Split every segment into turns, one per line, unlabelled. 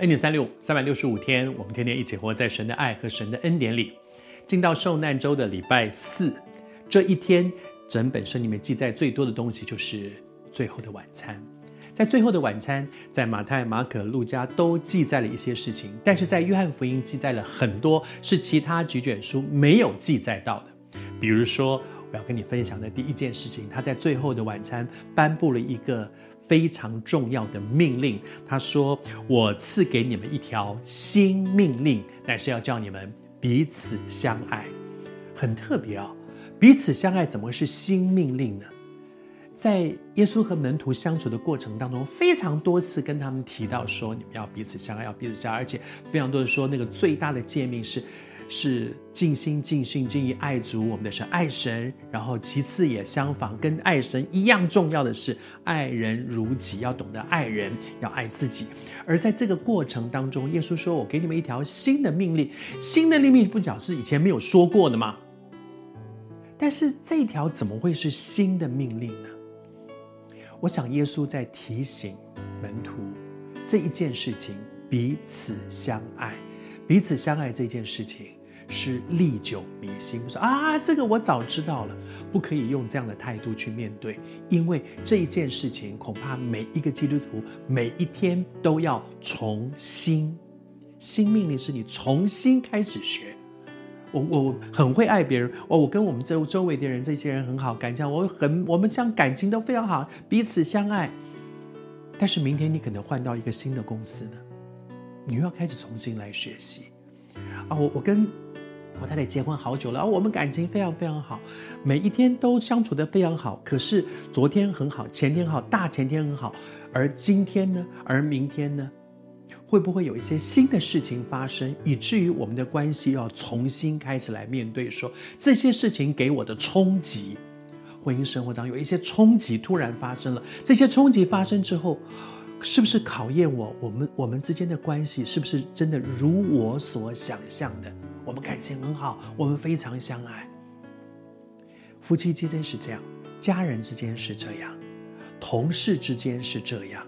恩典三六，三百六十五天，我们天天一起活在神的爱和神的恩典里。进到受难周的礼拜四，这一天，整本圣里面记载最多的东西就是最后的晚餐。在最后的晚餐，在马太、马可、路加都记载了一些事情，但是在约翰福音记载了很多是其他几卷书没有记载到的。比如说，我要跟你分享的第一件事情，他在最后的晚餐颁布了一个非常重要的命令。他说：“我赐给你们一条新命令，乃是要叫你们彼此相爱。”很特别啊、哦，彼此相爱怎么是新命令呢？在耶稣和门徒相处的过程当中，非常多次跟他们提到说：“你们要彼此相爱，要彼此相爱。”而且非常多的说，那个最大的诫命是。是尽心尽性尽意爱主，我们的神爱神，然后其次也相仿，跟爱神一样重要的是爱人如己，要懂得爱人，要爱自己。而在这个过程当中，耶稣说：“我给你们一条新的命令，新的命令不表示以前没有说过的吗？但是这一条怎么会是新的命令呢？我想耶稣在提醒门徒这一件事情：彼此相爱，彼此相爱这件事情。”是历久弥新，说啊，这个我早知道了，不可以用这样的态度去面对，因为这一件事情恐怕每一个基督徒每一天都要重新，新命令是你重新开始学。我我很会爱别人，我我跟我们周周围的人这些人很好，感情我很我们像感情都非常好，彼此相爱。但是明天你可能换到一个新的公司呢，你又要开始重新来学习啊，我我跟。我太太结婚好久了，我们感情非常非常好，每一天都相处得非常好。可是昨天很好，前天好，大前天很好，而今天呢？而明天呢？会不会有一些新的事情发生，以至于我们的关系要重新开始来面对说？说这些事情给我的冲击，婚姻生活当中有一些冲击突然发生了。这些冲击发生之后，是不是考验我？我们我们之间的关系是不是真的如我所想象的？我们感情很好，我们非常相爱。夫妻之间是这样，家人之间是这样，同事之间是这样。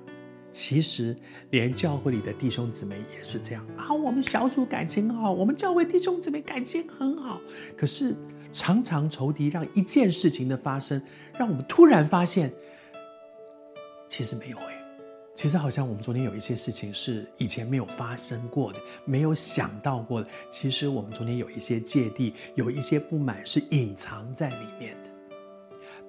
其实，连教会里的弟兄姊妹也是这样啊。我们小组感情很好，我们教会弟兄姊妹感情很好。可是，常常仇敌让一件事情的发生，让我们突然发现，其实没有哎。其实好像我们昨天有一些事情是以前没有发生过的，没有想到过的。其实我们昨天有一些芥蒂，有一些不满是隐藏在里面的。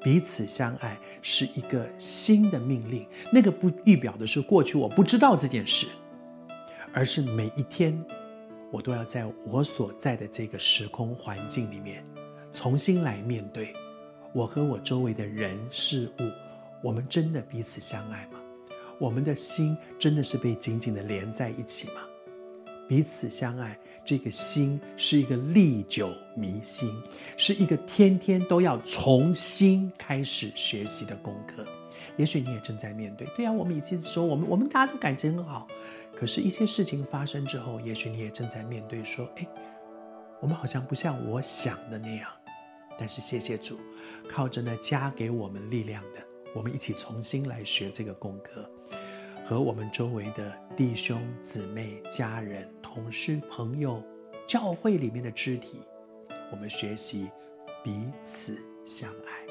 彼此相爱是一个新的命令，那个不预表的是过去我不知道这件事，而是每一天我都要在我所在的这个时空环境里面重新来面对我和我周围的人事物。我们真的彼此相爱吗？我们的心真的是被紧紧的连在一起吗？彼此相爱，这个心是一个历久弥新，是一个天天都要重新开始学习的功课。也许你也正在面对，对啊，我们以前说我们我们大家都感情很好，可是，一些事情发生之后，也许你也正在面对，说，哎，我们好像不像我想的那样。但是，谢谢主，靠着那加给我们力量的，我们一起重新来学这个功课。和我们周围的弟兄姊妹、家人、同事、朋友、教会里面的肢体，我们学习彼此相爱。